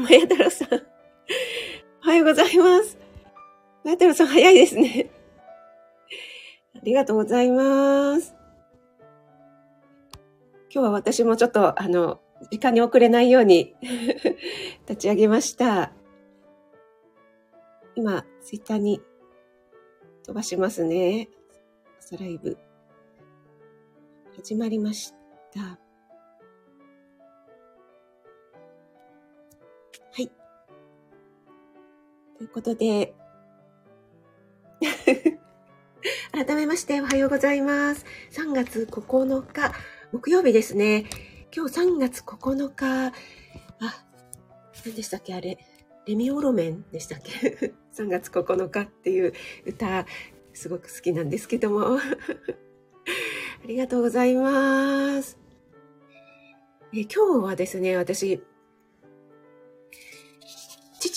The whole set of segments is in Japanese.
まや太郎さん。おはようございます。まや太郎さん早いですね。ありがとうございます。今日は私もちょっと、あの、時間に遅れないように 立ち上げました。今、ツイッターに飛ばしますね。朝ライブ。始まりました。ということで、改めましておはようございます。3月9日、木曜日ですね。今日3月9日、あ、何でしたっけあれ？レミオロメンでしたっけ ?3 月9日っていう歌、すごく好きなんですけども。ありがとうございます。え今日はですね、私、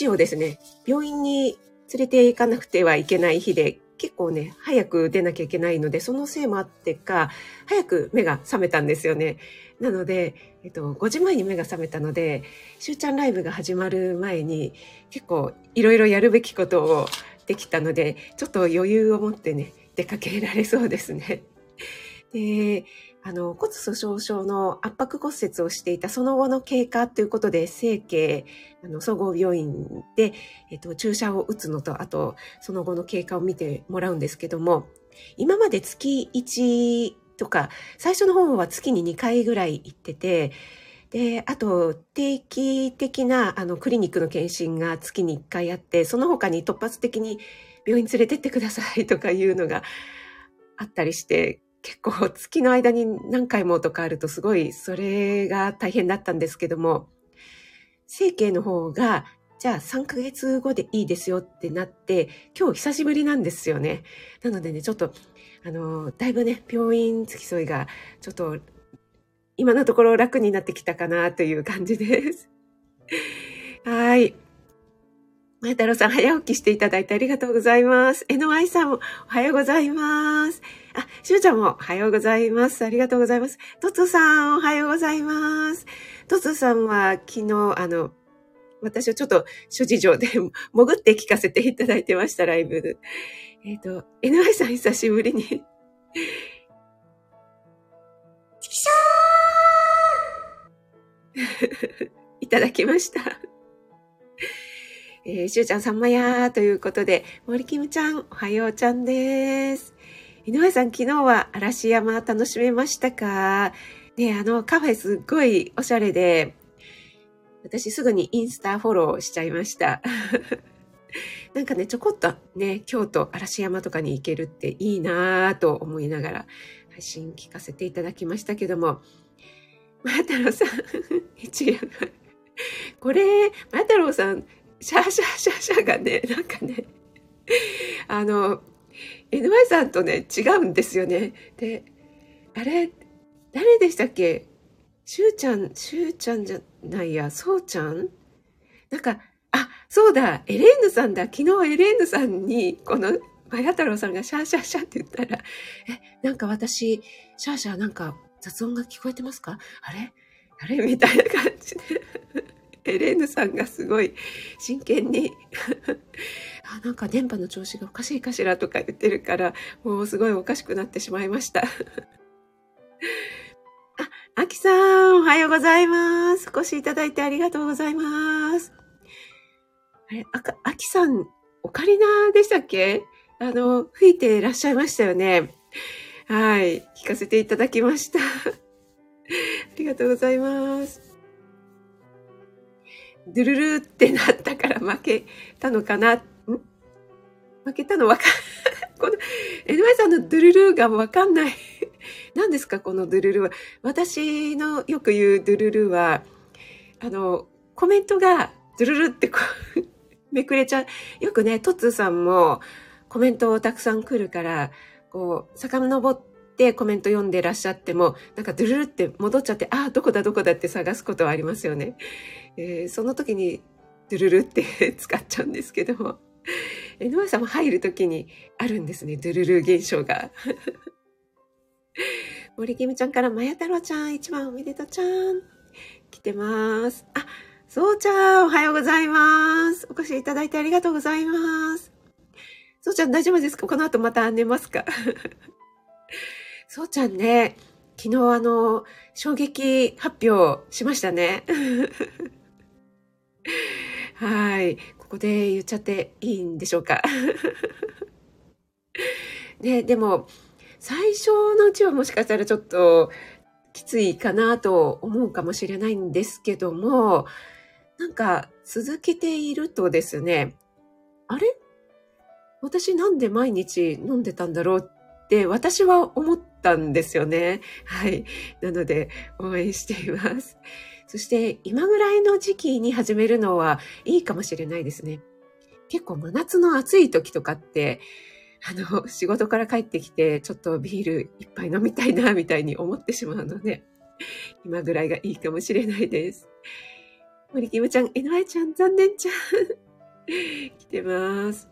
をですね、病院に連れて行かなくてはいけない日で、結構ね、早く出なきゃいけないので、そのせいもあってか、早く目が覚めたんですよね。なので、えっと、5時前に目が覚めたので、しゅうちゃんライブが始まる前に、結構いろいろやるべきことをできたので、ちょっと余裕を持ってね、出かけられそうですね。で、あの、骨粗鬆症の圧迫骨折をしていたその後の経過ということで、整形、あの、総合病院で、えっと、注射を打つのと、あと、その後の経過を見てもらうんですけども、今まで月1とか、最初の方は月に2回ぐらい行ってて、で、あと、定期的な、あの、クリニックの検診が月に1回あって、その他に突発的に病院連れてってくださいとかいうのがあったりして、結構月の間に何回もとかあるとすごいそれが大変だったんですけども、整形の方が、じゃあ3ヶ月後でいいですよってなって、今日久しぶりなんですよね。なのでね、ちょっとあの、だいぶね、病院付き添いが、ちょっと、今のところ楽になってきたかなという感じです。はい。前太郎さん、早起きしていただいてありがとうございます。NY さんも、おはようございます。あ、しゅうちゃんも、おはようございます。ありがとうございます。とつさん、おはようございます。とつさんは、昨日、あの、私はちょっと諸事情で潜って聞かせていただいてました、ライブ。えっ、ー、と、NY さん久しぶりにチキショーいただきました。えー、しゅうちゃんさんまやーということで、森キムちゃん、おはようちゃんです。井上さん、昨日は嵐山楽しめましたか？ね、あの、カフェすっごいおしゃれで、私すぐにインスタフォローしちゃいました。なんかね、ちょこっとね、京都、嵐山とかに行けるっていいなぁと思いながら配信聞かせていただきましたけども、ま太郎さん、一夜これ、ま太郎さん、シャーシャーシャーシャーがね、なんかね、あの、NY さんとね、違うんですよね。で、あれ、誰でしたっけ？しゅうちゃん、しゅうちゃんじゃないや、そうちゃん？なんか、あ、そうだ、エレーヌさんだ。昨日エレーヌさんに、この、マヤ太郎さんがシャーシャーシャーって言ったら、え、なんか私、シャーシャーなんか雑音が聞こえてますか？あれ？あれ？みたいな感じで。エレーヌさんがすごい真剣にあ、なんか電波の調子がおかしいかしらとか言ってるから、もうすごいおかしくなってしまいました。あ、アキさん、おはようございます。お越しいただいてありがとうございます。あれ、あか、あきさん、オカリナでしたっけ？あの、吹いていらっしゃいましたよね。はい。聞かせていただきました。ありがとうございます。ドゥルルってなったから負けたのかな。ん負けたのわかん、この、エドワイさんのドゥルルーがわかんない。何ですかこのドゥルルは？私のよく言うドゥルルは、あの、コメントがドゥルルってこう めくれちゃう。よくね、トツーさんもコメントをたくさん来るから、こう、遡ってコメント読んでらっしゃっても、なんかドゥルルって戻っちゃって、ああ、どこだどこだって探すことはありますよね。えー、その時にドゥルルって使っちゃうんですけども、えノアさんも入る時にあるんですね、ドゥルル現象が。森キムちゃんから、まや太郎ちゃん、一番おめでとうちゃん。来てます。あ、そうちゃん、おはようございます。お越しいただいてありがとうございます。そうちゃん、大丈夫ですか？この後また寝ますか？そうちゃんね、昨日あの、衝撃発表しましたね。はい。ここで言っちゃっていいんでしょうか。ね、でも、最初のうちはもしかしたらちょっときついかなと思うかもしれないんですけども、なんか続けているとですね、あれ？私なんで毎日飲んでたんだろうって私は思ったんですよね。はい。なので応援しています。そして今ぐらいの時期に始めるのはいいかもしれないですね。結構真夏の暑い時とかって、あの、仕事から帰ってきて、ちょっとビール一杯飲みたいな、みたいに思ってしまうので、今ぐらいがいいかもしれないです。森キムちゃん、NY ちゃん、残念ちゃん。来てます。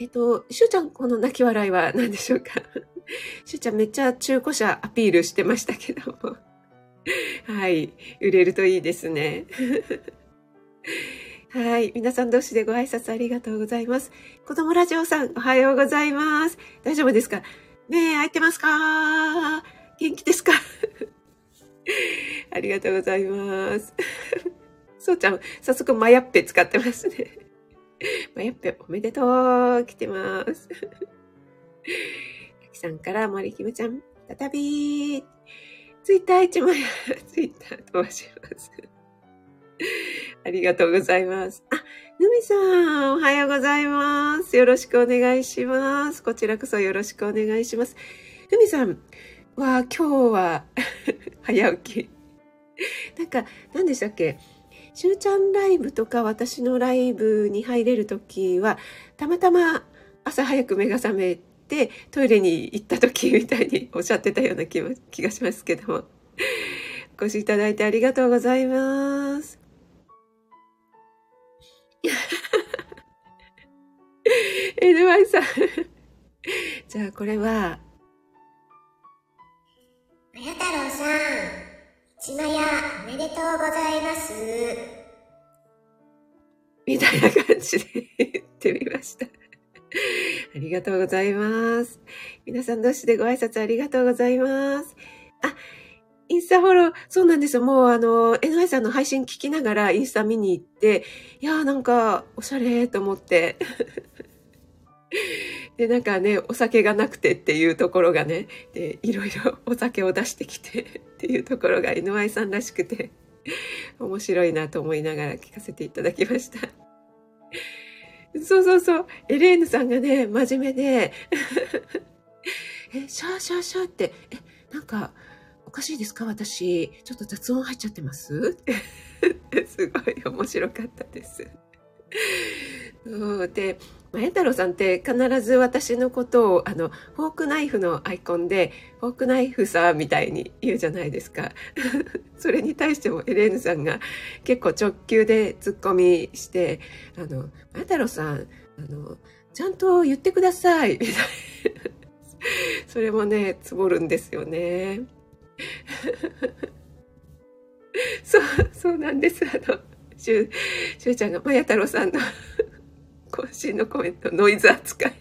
えっと、しゅうちゃん、この泣き笑いは何でしょうか？しゅうちゃんめっちゃ中古車アピールしてましたけども。はい。売れるといいですね。はい。皆さん同士でご挨拶ありがとうございます。子供ラジオさん、おはようございます。大丈夫ですか？ねえ、空いてますか？元気ですか？ありがとうございます。そうちゃん、早速マヤッペ使ってますね。マヤッペおめでとう来てます。たきさんから森キムちゃん、再び、ツイッター一枚、ツイッター飛ばします。ありがとうございます。あ、ぬみさん、おはようございます。よろしくお願いします。こちらこそよろしくお願いします。ぬみさんは、今日は 早起き。なんか、何でしたっけ？しゅうちゃんライブとか私のライブに入れるときは、たまたま朝早く目が覚めてトイレに行った時みたいにおっしゃってたような気気がしますけども。お越しいただいてありがとうございます。NY さん じゃあこれは、あや太郎さん、ちまやおめでとうございます。みたいな感じで言ってみました。ありがとうございます。皆さん同士でご挨拶ありがとうございます。あ、インスタフォロー、そうなんですよ。もうあの、NY さんの配信聞きながらインスタ見に行って、いやーなんかおしゃれと思って。で、なんかね、お酒がなくてっていうところがね、で、いろいろ お酒を出してきてっていうところが NY さんらしくて、面白いなと思いながら聞かせていただきました。そうそうそう。エレーヌさんがね、真面目で、え、シャーシャーシャーって、え、なんか、おかしいですか？私、ちょっと雑音入っちゃってます？すごい面白かったです。で、まや太郎さんって必ず私のことを、あの、フォークナイフのアイコンで、フォークナイフさ、みたいに言うじゃないですか。それに対してもエレーヌさんが結構直球でツッコミして、あの、ま太郎さん、あの、ちゃんと言ってください、みたいな。それもね、つぼるんですよね。そう、そうなんです。あの、しゅう、しゅうちゃんが、まや太郎さんの渾身のコメント、ノイズ扱い。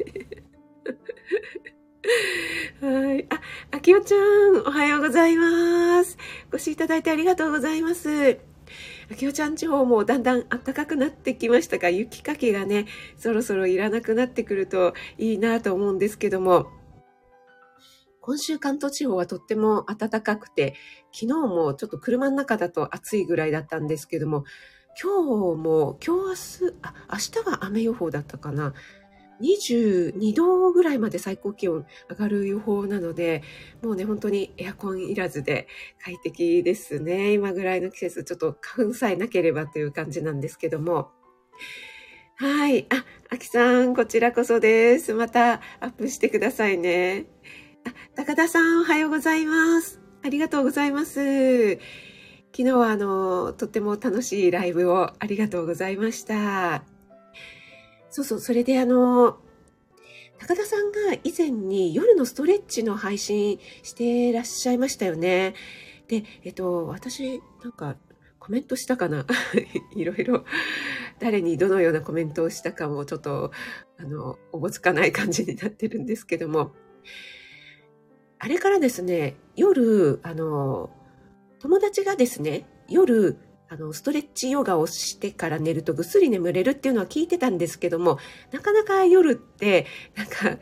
はい。あ、あきおちゃん、おはようございます。ご視聴いただいてありがとうございます。あきおちゃん地方もだんだん暖かくなってきましたが、雪かきがね、そろそろいらなくなってくるといいなと思うんですけども、今週関東地方はとっても暖かくて、昨日もちょっと車の中だと暑いぐらいだったんですけども、今日も、今日明日、あ、明日は雨予報だったかな。22度ぐらいまで最高気温上がる予報なので、もうね、本当にエアコンいらずで快適ですね。今ぐらいの季節、ちょっと花粉さえなければという感じなんですけども。はい。あ、あきさん、こちらこそです。またアップしてくださいね。あ、高田さん、おはようございます。ありがとうございます。昨日はあの、とっても楽しいライブをありがとうございました。そうそう、それであの、高田さんが以前に夜のストレッチの配信してらっしゃいましたよね。で、えっと、私、なんか、コメントしたかな？いろいろ、誰にどのようなコメントをしたかもちょっと、あの、おぼつかない感じになってるんですけども、あれからですね、夜、あの、友達がですね、夜、あの、ストレッチヨガをしてから寝るとぐっすり眠れるっていうのは聞いてたんですけども、なかなか夜って、なんか、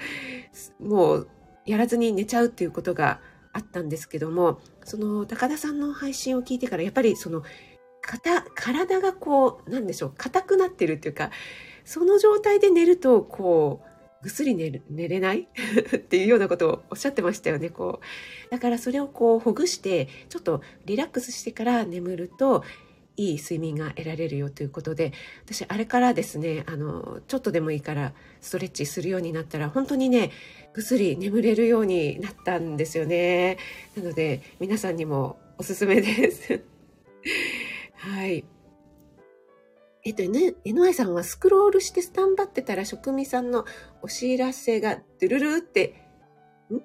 もう、やらずに寝ちゃうっていうことがあったんですけども、その高田さんの配信を聞いてから、やっぱりその、体がこう、なんでしょう、硬くなってるっていうか、その状態で寝ると、こう、ぐっすり寝る寝れない？っていうようなことをおっしゃってましたよね。こう。だからそれをこうほぐして、ちょっとリラックスしてから眠ると、いい睡眠が得られるよということで、私あれからですね、あの、ちょっとでもいいからストレッチするようになったら、本当にね、ぐっすり眠れるようになったんですよね。なので、皆さんにもおすすめです。はい。えっとね、NY さんはスクロールしてスタンバってたら職味さんのお知らせがドゥルルって、ん？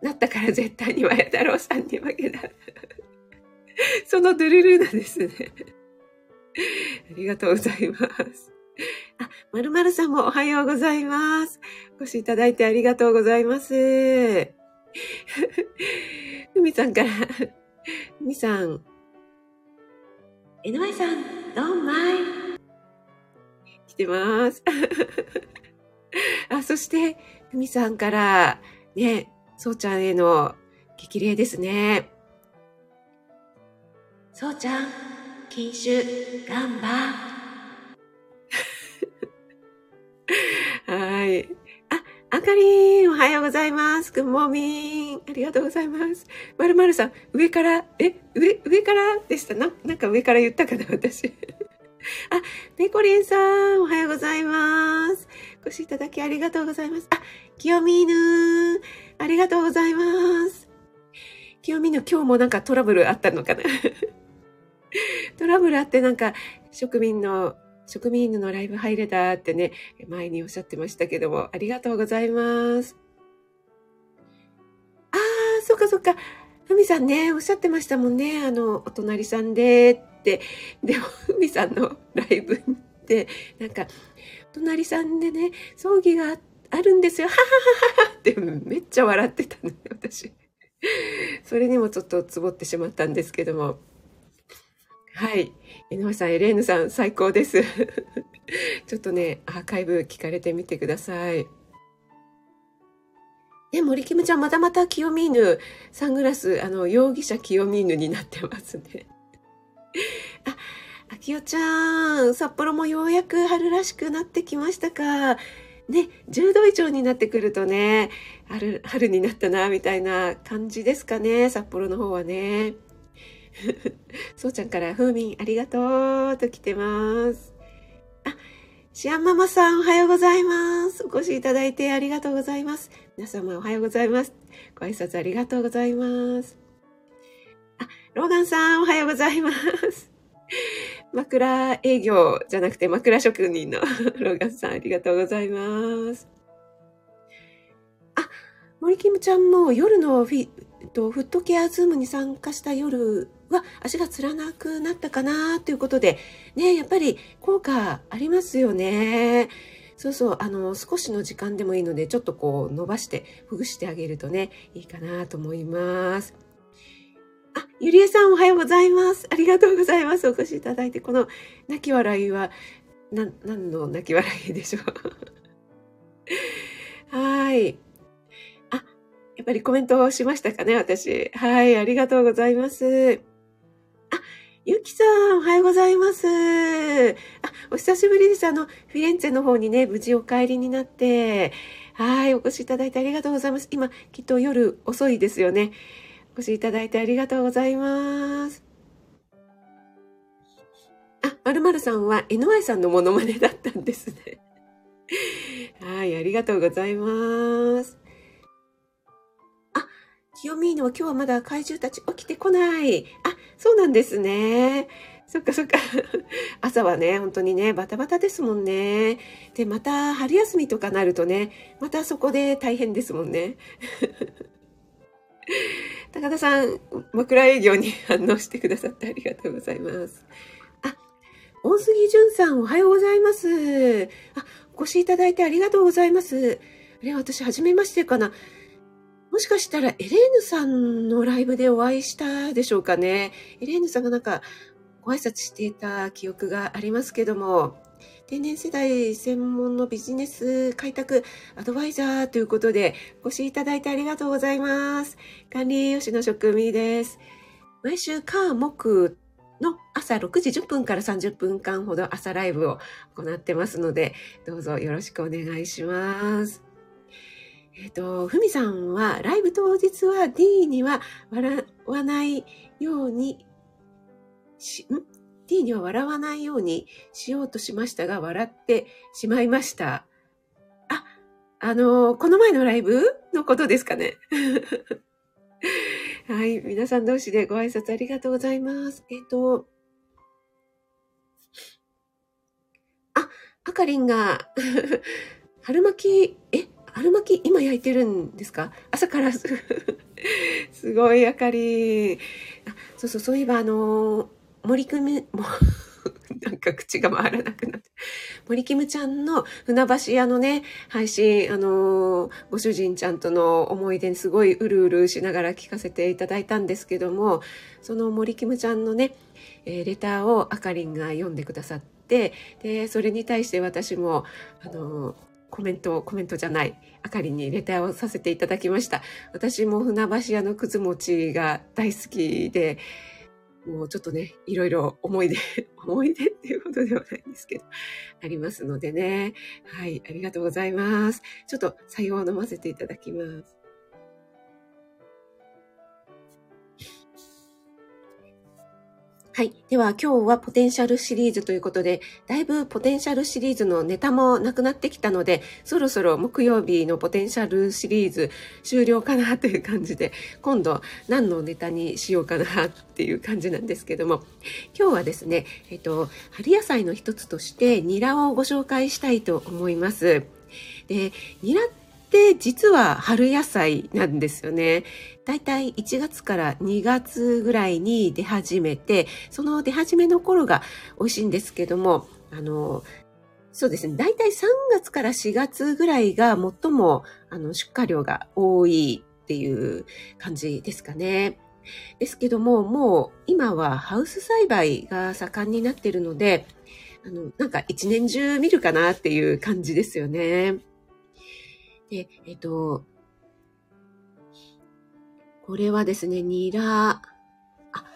なったから絶対に和や太郎さんに負けた。そのドゥルルなんですね。ありがとうございます。あ、まるまるさんもおはようございます。お越しいただいてありがとうございます。ふみさんから、ふみさん、NY さん、どんまい。来てます。あ、そして、ふみさんから、ね、そうちゃんへの激励ですね。そうちゃん、禁酒、ガンバ。はい。あかりん、おはようございます。グッモーミン。ありがとうございます。まるまるさん、上から、え、上、上からでした？な、なんか上から言ったかな、私。あ、ペコリンさん、おはようございます。お越しいただきありがとうございます。あ、キヨミーヌありがとうございます。キヨミーヌ、今日もなんかトラブルあったのかな トラブルあってなんか、職民の職民犬のライブ入れたってね、前におっしゃってましたけども、ありがとうございます。ああ、そっかそっか。ふみさんね、おっしゃってましたもんね。あの、お隣さんでって。でも、ふみさんのライブって、なんか、お隣さんでね、葬儀があるんですよ。ははははってめっちゃ笑ってたのね、私。それにもちょっとつぼってしまったんですけども。はい。井上さん、エレーヌさん、最高です。ちょっとね、アーカイブ聞かれてみてください。ね、森キムちゃん、またまた清見犬、サングラス、あの、容疑者清見犬になってますね。あ、あきおちゃん、札幌もようやく春らしくなってきましたか。ね、10度以上になってくるとね、春、春になったな、みたいな感じですかね、札幌の方はね。そうちゃんから、ふうみんありがとうと来てます。あ、シアンママさんおはようございます。お越しいただいてありがとうございます。皆様おはようございます。ご挨拶ありがとうございます。あ、ローガンさんおはようございます。枕営業じゃなくて枕職人のローガンさんありがとうございます。あ、森キムちゃんも夜のフィとフットケアズームに参加した夜は足がつらなくなったかなということで、ね、やっぱり効果ありますよね。そうそう、あの、少しの時間でもいいので、ちょっとこう伸ばして、ほぐしてあげるとね、いいかなと思います。あ、ゆりえさんおはようございます。ありがとうございます。お越しいただいて、この泣き笑いは、な、何の泣き笑いでしょう。はい。あ、やっぱりコメントをしましたかね、私。はい、ありがとうございます。ゆきさん、おはようございます。あ、お久しぶりです。あの、フィレンツェの方にね、無事お帰りになって、はい、お越しいただいてありがとうございます。今、きっと夜遅いですよね。お越しいただいてありがとうございます。あ、まるまるさんは NY さんのモノマネだったんですね。はい、ありがとうございます。あ清見のは今日はまだ怪獣たち起きてこない。あ、そうなんですね。そっかそっか。朝はね、本当にね、バタバタですもんね。で、また春休みとかなるとね、またそこで大変ですもんね。高田さん、枕営業に 反応してくださってありがとうございます。あ、大杉淳さん、おはようございます。あ、お越しいただいてありがとうございます。あれ、私、初めましてかな。もしかしたら、エレーヌさんのライブでお会いしたでしょうかね。エレーヌさんがなんか、ご挨拶していた記憶がありますけども、定年世代専門のビジネス開拓アドバイザーということで、お越しいただいてありがとうございます。管理栄養士の職味です。毎週火木の朝6時10分から30分間ほど朝ライブを行ってますので、どうぞよろしくお願いします。えっ、と、ふみさんはライブ当日は D には笑わないようにし、ん ?D には笑わないようにしようとしましたが、笑ってしまいました。あ、あのこの前のライブのことですかね。はい。皆さん同士でご挨拶ありがとうございます。えっ、と、あ、あかりんが、春巻き、え、春巻き今焼いてるんですか？朝から す、ごいあかり。あ、そうそう、そういえばあの、森くみ、も、なんか口が回らなくなって。森キムちゃんの船橋屋のね、配信、あのご主人ちゃんとの思い出にすごいうるうるしながら聞かせていただいたんですけども、その森キムちゃんのね、えーレターをあかりんが読んでくださって、で、それに対して私も、あのコメント、コメントじゃない、あかりにレターをさせていただきました。私も船橋屋のくず餅が大好きで、もうちょっとね、いろいろ思い出、思い出っていうことではないんですけど、ありますのでね。はい、ありがとうございます。ちょっと、採用を飲ませていただきます。はい。では今日はポテンシャルシリーズということで、だいぶポテンシャルシリーズのネタもなくなってきたので、そろそろ木曜日のポテンシャルシリーズ終了かなという感じで、今度何のネタにしようかなっていう感じなんですけども、今日はですね、えっと、春野菜の一つとしてニラをご紹介したいと思います。で、ニラって実は春野菜なんですよね。だいたい1月から2月ぐらいに出始めて、その出始めの頃が美味しいんですけども、あの、そうですね。だいたい3月から4月ぐらいが最もあの出荷量が多いっていう感じですかね。ですけども、もう今はハウス栽培が盛んになっているので、あの、なんか一年中見るかなっていう感じですよね。で、えっと、これはですね、ニラ、あ、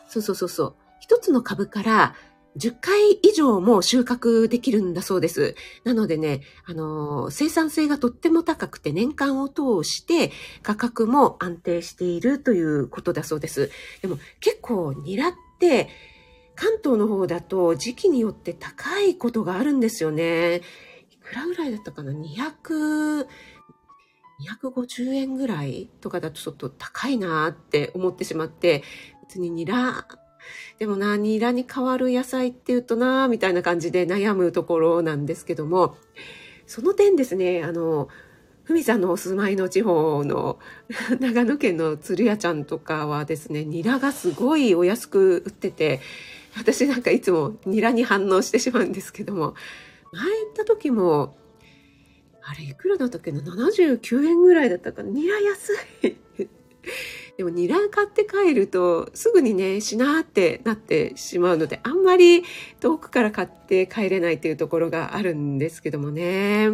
そうそうそうそう。一つの株から10回以上も収穫できるんだそうです。なのでね、あのー生産性がとっても高くて年間を通して価格も安定しているということだそうです。でも結構ニラって関東の方だと時期によって高いことがあるんですよね。いくらぐらいだったかな ?200、250円ぐらいとかだとちょっと高いなって思ってしまって、別にニラ、でもな、ニラに変わる野菜っていうとな、みたいな感じで悩むところなんですけども、その点ですね、あの、ふみさんのお住まいの地方の 長野県の鶴屋ちゃんとかはですね、ニラがすごいお安く売ってて、私なんかいつもニラに反応してしまうんですけども、前行った時も、あれいくらだったっけな ?79 円ぐらいだったかな？ニラ安い。でもニラ買って帰るとすぐにね、しなーってなってしまうので、あんまり遠くから買って帰れないっていうところがあるんですけどもね。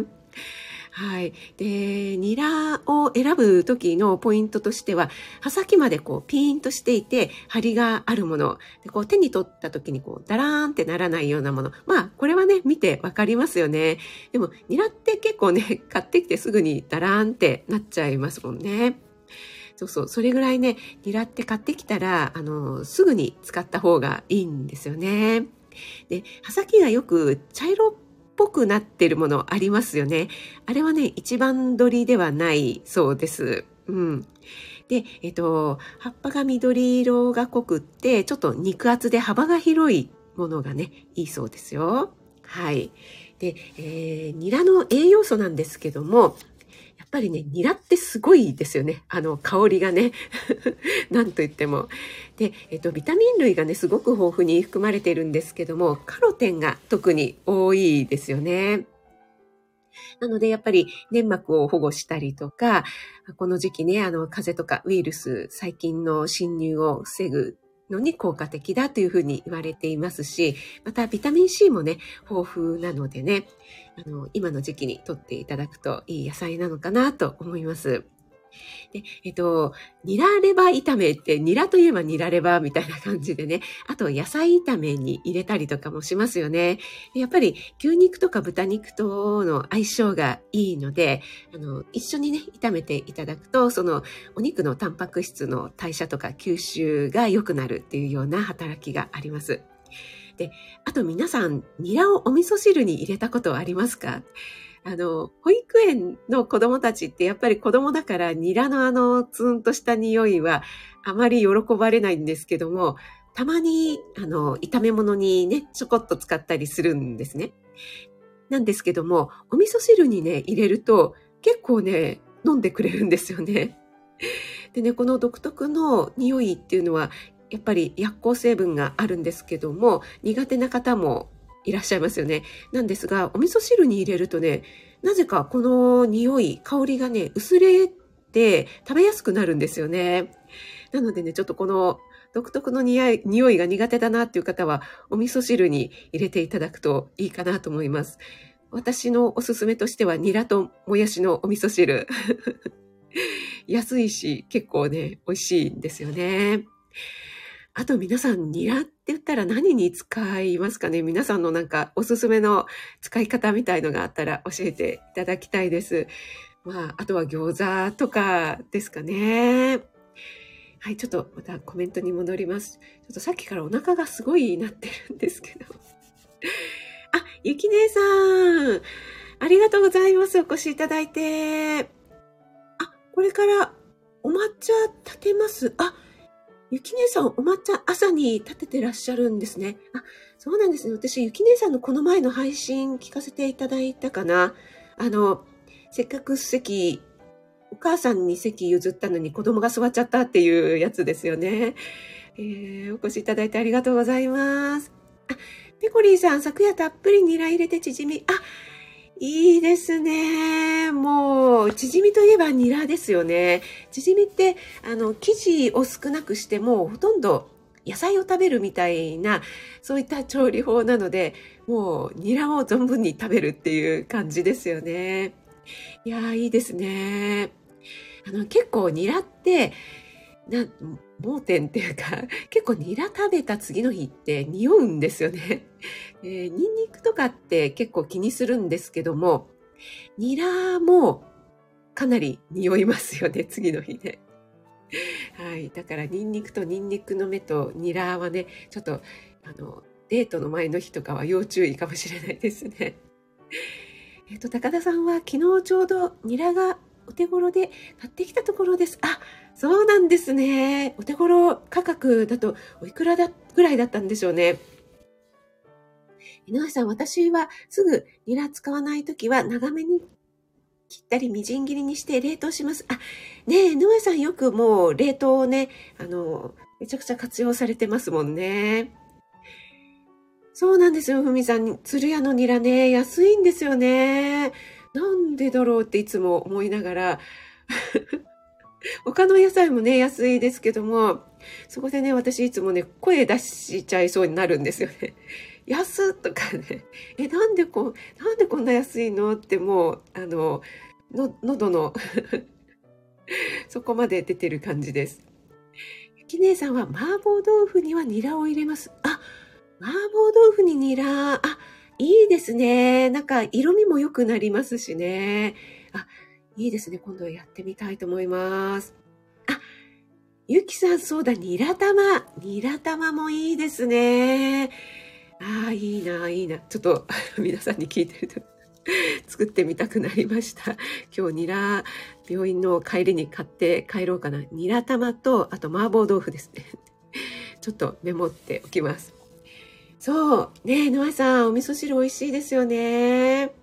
はい。で、ニラを選ぶ時のポイントとしては、刃先までこうピーンとしていて、張りがあるもの。でこう手に取った時にこうダラーンってならないようなもの。まあ、これはね、見てわかりますよね。でも、ニラって結構ね、買ってきてすぐにダラーンってなっちゃいますもんね。そうそう、それぐらいね、ニラって買ってきたら、あの、すぐに使った方がいいんですよね。で、刃先がよく茶色っぽくなってるものありますよね。あれはね、一番取りではないそうです。うん。で、えっと、葉っぱが緑色が濃くって、ちょっと肉厚で幅が広いものがね、いいそうですよ。はい。で、えーニラの栄養素なんですけども、っぱりね、ニラってすごいですよね。あの、香りがね。なんと言っても。で、えっと、ビタミン類がね、すごく豊富に含まれているんですけども、カロテンが特に多いですよね。なので、やっぱり粘膜を保護したりとか、この時期ね、あの、風邪とかウイルス、細菌の侵入を防ぐのに効果的だというふうに言われていますし、またビタミン C もね、豊富なのでね、あの、今の時期にとっていただくといい野菜なのかなと思います。で、えっと、ニラレバ炒めって、ニラといえばニラレバみたいな感じでね、あと野菜炒めに入れたりとかもしますよね。やっぱり牛肉とか豚肉との相性がいいので、あの、一緒にね、炒めていただくと、そのお肉のタンパク質の代謝とか吸収が良くなるっていうような働きがあります。で、あと皆さん、ニラをお味噌汁に入れたことありますか？あの、保育園の子供たちってやっぱり子供だからニラのあのツーンとした匂いはあまり喜ばれないんですけども、たまにあの、炒め物にね、ちょこっと使ったりするんですね。なんですけども、お味噌汁にね、入れると結構ね、飲んでくれるんですよね。でね、この独特の匂いっていうのは、やっぱり薬効成分があるんですけども、苦手な方もいらっしゃいますよね。なんですが、お味噌汁に入れるとね、なぜかこの匂い、香りがね、薄れて食べやすくなるんですよね。なのでね、ちょっとこの独特の匂い匂いが苦手だなっていう方は、お味噌汁に入れていただくといいかなと思います。私のおすすめとしては、ニラともやしのお味噌汁。安いし、結構ね、美味しいんですよね。あと皆さん、ニラっって言ったら何に使いますかね？皆さんのなんかおすすめの使い方みたいのがあったら教えていただきたいです。まあ、あとは餃子とかですかね。はい、ちょっとまたコメントに戻ります。ちょっとさっきからお腹がすごいなってるんですけど。あ、ゆき姉さん、ありがとうございます。お越しいただいて。あ、これからお抹茶立てます。あ、ゆき姉さん、お抹茶朝に立ててらっしゃるんですね。あ、そうなんですね。私、ゆき姉さんのこの前の配信聞かせていただいたかな。あの、せっかく席、お母さんに席譲ったのに子供が座っちゃったっていうやつですよね。えー、お越しいただいてありがとうございます。あ、ペコリーさん、昨夜たっぷりニラ入れて縮み。あ、いいですね。もう、チヂミといえばニラですよね。チヂミって、あの、生地を少なくしても、ほとんど野菜を食べるみたいな、そういった調理法なので、もう、ニラを存分に食べるっていう感じですよね。いやー、いいですね。あの、結構ニラって、な、盲点っていうか、結構ニラ食べた次の日って匂うんですよね。えー、ニンニクとかって結構気にするんですけども、ニラもかなり匂いますよね、次の日ね。はい。だからニンニクとニンニクの芽とニラはね、ちょっと、あの、デートの前の日とかは要注意かもしれないですね。えっと、高田さんは昨日ちょうどニラがお手頃で買ってきたところです。あ、そうなんですね。お手頃価格だとおいくらだぐらいだったんでしょうね。井上さん、私はすぐニラ使わないときは長めに切ったりみじん切りにして冷凍します。あ、ねえ、井上さんよくもう冷凍をね、あの、めちゃくちゃ活用されてますもんね。そうなんですよ、ふみさん。鶴屋のニラね、安いんですよね。なんでだろうっていつも思いながら 他の野菜もね、安いですけども、そこでね、私いつもね、声出しちゃいそうになるんですよね。安とかね、え、なんでこ、なんでこんな安いのってもう、あの、の、喉の そこまで出てる感じです。ゆき姉さんは麻婆豆腐にはニラを入れます。あ、麻婆豆腐にニラ、あ、いいですね。なんか色味も良くなりますしね。いいですね。今度はやってみたいと思います。あ、ゆきさん、そうだ、ニラ玉。ニラ玉もいいですね。ああ、いいな、いいな。ちょっと、皆さんに聞いてると 作ってみたくなりました。今日、ニラ、病院の帰りに買って帰ろうかな。ニラ玉と、あと麻婆豆腐ですね。ちょっとメモっておきます。そう。ねえ、ノアさん、お味噌汁美味しいですよね。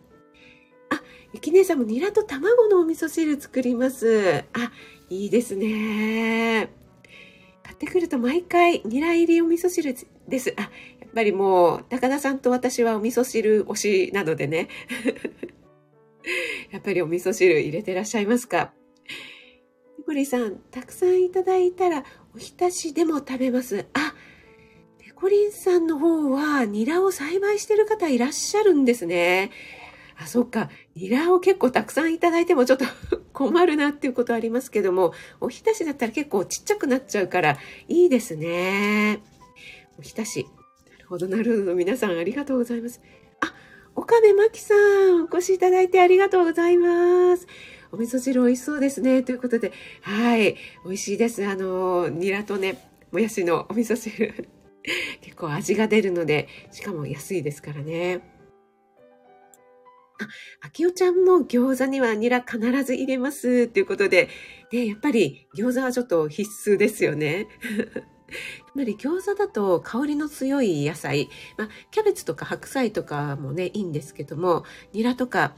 ゆき姉さんもニラと卵のお味噌汁作ります。あ、いいですね。買ってくると毎回ニラ入りお味噌汁です。あ、やっぱりもう高田さんと私はお味噌汁推しなのでね。やっぱりお味噌汁入れてらっしゃいますかペコリさん、たくさんいただいたらおひたしでも食べます。あ、ペコリンさんの方はニラを栽培してる方いらっしゃるんですね。あ、そっか。ニラを結構たくさんいただいてもちょっと 困るなっていうことありますけども、おひたしだったら結構ちっちゃくなっちゃうからいいですね。おひたし。なるほど、なるほど。皆さんありがとうございます。あ岡部真紀さん、お越しいただいてありがとうございます。お味噌汁美味しそうですね。ということで、はい、美味しいです。あの、ニラとね、もやしのお味噌汁。結構味が出るので、しかも安いですからね。あ、あきおちゃんも餃子にはニラ必ず入れます。ということで、ね、やっぱり餃子はちょっと必須ですよね。やっぱり餃子だと香りの強い野菜、まあ、キャベツとか白菜とかもね、いいんですけども、ニラとか、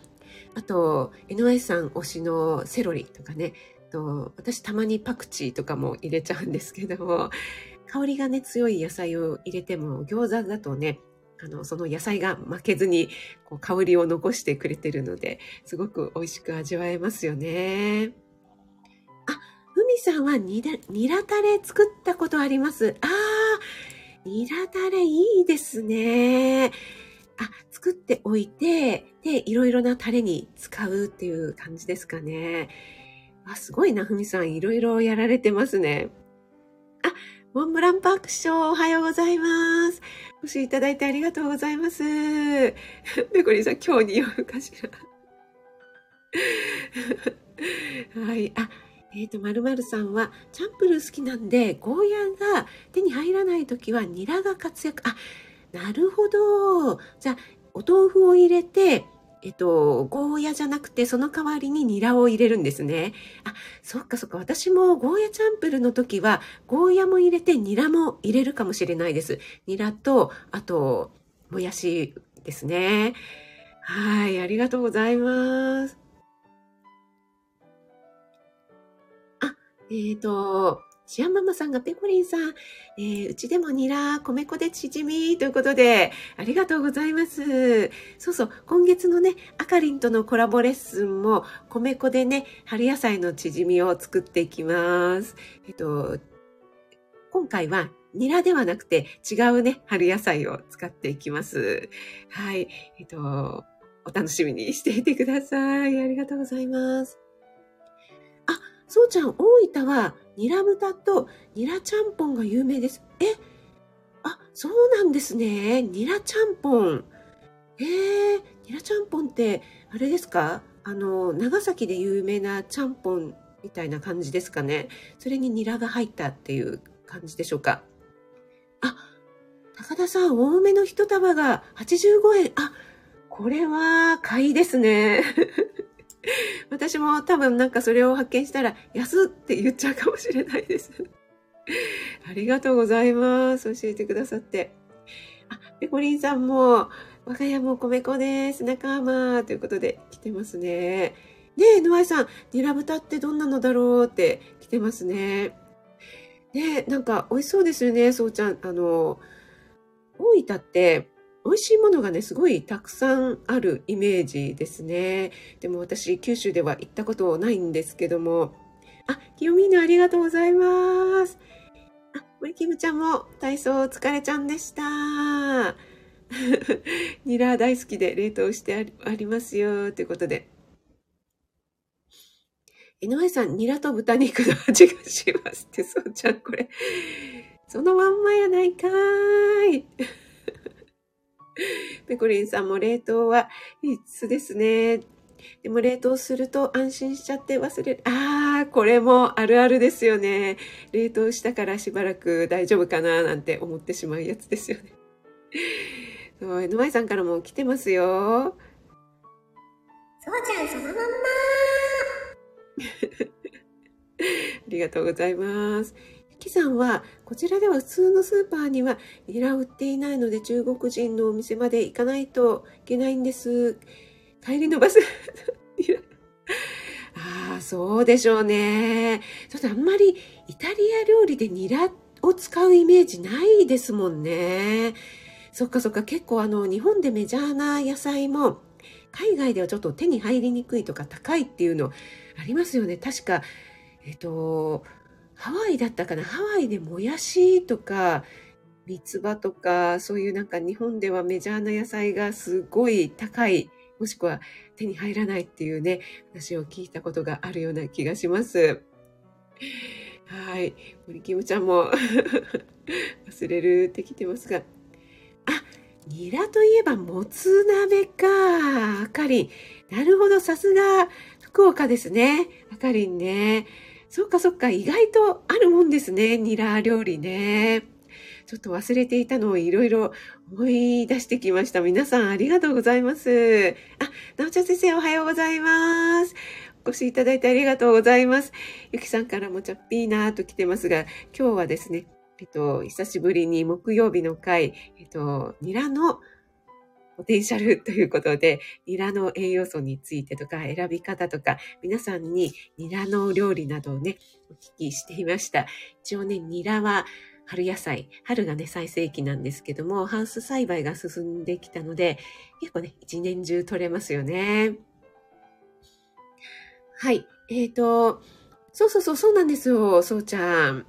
あと、NY さん推しのセロリとかね、と私たまにパクチーとかも入れちゃうんですけども、香りがね、強い野菜を入れても、餃子だとね、あの、その野菜が負けずに、こう、香りを残してくれてるので、すごく美味しく味わえますよね。あふみさんはニラニラタレ作ったことあります。あー、ニラタレいいですね。あ、作っておいて、で、いろいろなタレに使うっていう感じですかね。あ、すごいな、ふみさん。いろいろやられてますね。モンブランパークショーおはようございます。お越しいただいてありがとうございます。ペコリンさん、今日に読むかしら。はい。あ、えっ、ー、と、まるさんは、チャンプルー好きなんで、ゴーヤが手に入らないときはニラが活躍。あ、なるほど。じゃあ、お豆腐を入れて、えっと、ゴーヤじゃなくて、その代わりにニラを入れるんですね。あ、そっかそっか。私もゴーヤチャンプルの時は、ゴーヤも入れて、ニラも入れるかもしれないです。ニラと、あと、もやしですね。はい、ありがとうございます。あえっ、ー、と、シアンママさんがペコリンさん、えー、うちでもニラ、米粉でチヂミということで、ありがとうございます。そうそう、今月のね、あかりんとのコラボレッスンも、米粉でね、春野菜のチヂミを作っていきます。えっ、と、今回はニラではなくて違うね、春野菜を使っていきます。はい。えっ、と、お楽しみにしていてください。ありがとうございます。あそうちゃん、大分はニラ豚とニラちゃんぽんが有名です。え？あ、そうなんですね。ニラちゃんぽん。えー、ニラちゃんぽんって、あれですか？あの、長崎で有名なちゃんぽんみたいな感じですかね。それにニラが入ったっていう感じでしょうか。あ、高田さん、多めの一束が85円。あ、これは買いですね。私も多分なんかそれを発見したら、安って言っちゃうかもしれないです。ありがとうございます。教えてくださって。あ、ペコリンさんも、我が家も米粉です。仲間ということで来てますね。ねえ、ノアイさん、ニラ豚ってどんなのだろうって来てますね。ねえ、なんか美味しそうですよね、そうちゃん。あの、大分って、美味しいものがね、すごいたくさんあるイメージですね。でも私、九州では行ったことないんですけども。あ、清美のありがとうございます。あ、森キムちゃんも体操お疲れちゃんでした。ニラ大好きで冷凍してありますよ。ということで。井上さん、ニラと豚肉の味がしますって、そうちゃん、これ。そのまんまやないかーい。ペコリンさんも冷凍は必須ですね。でも冷凍すると安心しちゃって忘れる。ああ、これもあるあるですよね。冷凍したからしばらく大丈夫かななんて思ってしまうやつですよね。そう、N イさんからも来てますよ。そうちゃんそのまんま ありがとうございます。キさんは、こちらでは普通のスーパーにはニラ売っていないので中国人のお店まで行かないといけないんです。帰りのバス ああ、そうでしょうね。ちょっとあんまりイタリア料理でニラを使うイメージないですもんね。そっかそっか、結構あの、日本でメジャーな野菜も、海外ではちょっと手に入りにくいとか高いっていうのありますよね。確か、えっと、ハワイだったかな？ハワイでもやしとか、三つ葉とか、そういうなんか日本ではメジャーな野菜がすごい高い、もしくは手に入らないっていうね、話を聞いたことがあるような気がします。はい。森キムちゃんも 忘れるってきてますが。あ、ニラといえばもつ鍋か。あかりん。なるほど。さすが福岡ですね。あかりんね。そっかそっか。意外とあるもんですね。ニラ料理ね。ちょっと忘れていたのをいろいろ思い出してきました。皆さんありがとうございます。あ、なおちゃん先生おはようございます。お越しいただいてありがとうございます。ゆきさんからもちゃっぴーなーと来てますが、今日はですね、えっと、久しぶりに木曜日の回、えっと、ニラのポテンシャルということで、ニラの栄養素についてとか選び方とか、皆さんにニラの料理などをね、お聞きしていました。一応ね、ニラは春野菜、春がね、最盛期なんですけども、ハウス栽培が進んできたので、結構ね、一年中取れますよね。はい。えっ、ー、と、そうそうそう、そうなんですよ、そうちゃん。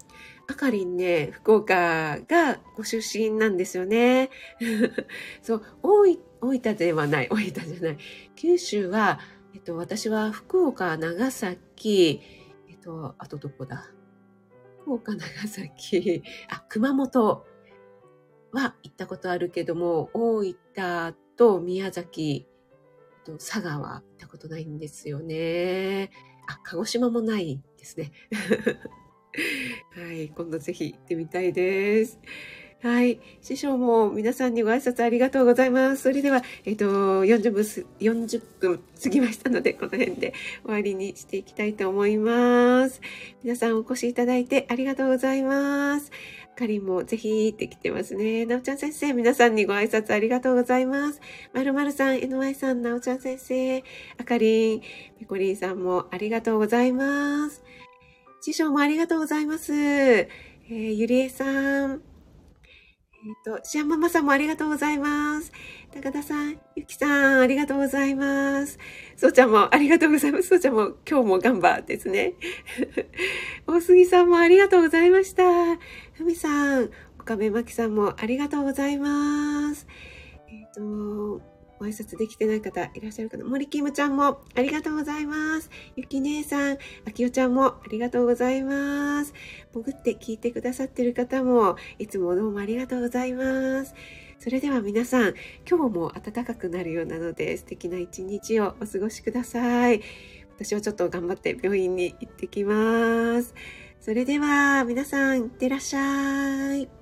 あかりんね、福岡がご出身なんですよね。そう、大分ではない、大分じゃない。九州は、えっと、私は福岡、長崎、えっと、あとどこだ？福岡、長崎、あ、熊本は行ったことあるけども、大分と宮崎、と佐賀は行ったことないんですよね。あ、鹿児島もないですね。はい、今度ぜひ行ってみたいです。はい。師匠も皆さんにご挨拶ありがとうございます。それでは、えっ、と、40分、40分過ぎましたので、この辺で終わりにしていきたいと思います。皆さんお越しいただいてありがとうございます。かりんもぜひってきてますね。なおちゃん先生、皆さんにご挨拶ありがとうございます。まるまるさん、NY さん、なおちゃん先生、あかりん、ぺこりんさんもありがとうございます。師匠もありがとうございます。えー、ゆりえさん、えっ、ー、と、シアンママさんもありがとうございます。高田さん、ゆきさん、ありがとうございます。そうちゃんもありがとうございます。そうちゃんも今日も頑張ですね。大杉さんもありがとうございました。ふみさん、岡部真紀さんもありがとうございます。えっ、ー、と、ご挨拶できてない方いらっしゃるかな森キムちゃんもありがとうございます。ゆき姉さん、あきおちゃんもありがとうございます。潜って聞いてくださってる方もいつもどうもありがとうございます。それでは皆さん、今日も暖かくなるようなので素敵な一日をお過ごしください。私はちょっと頑張って病院に行ってきます。それでは皆さん、いってらっしゃい。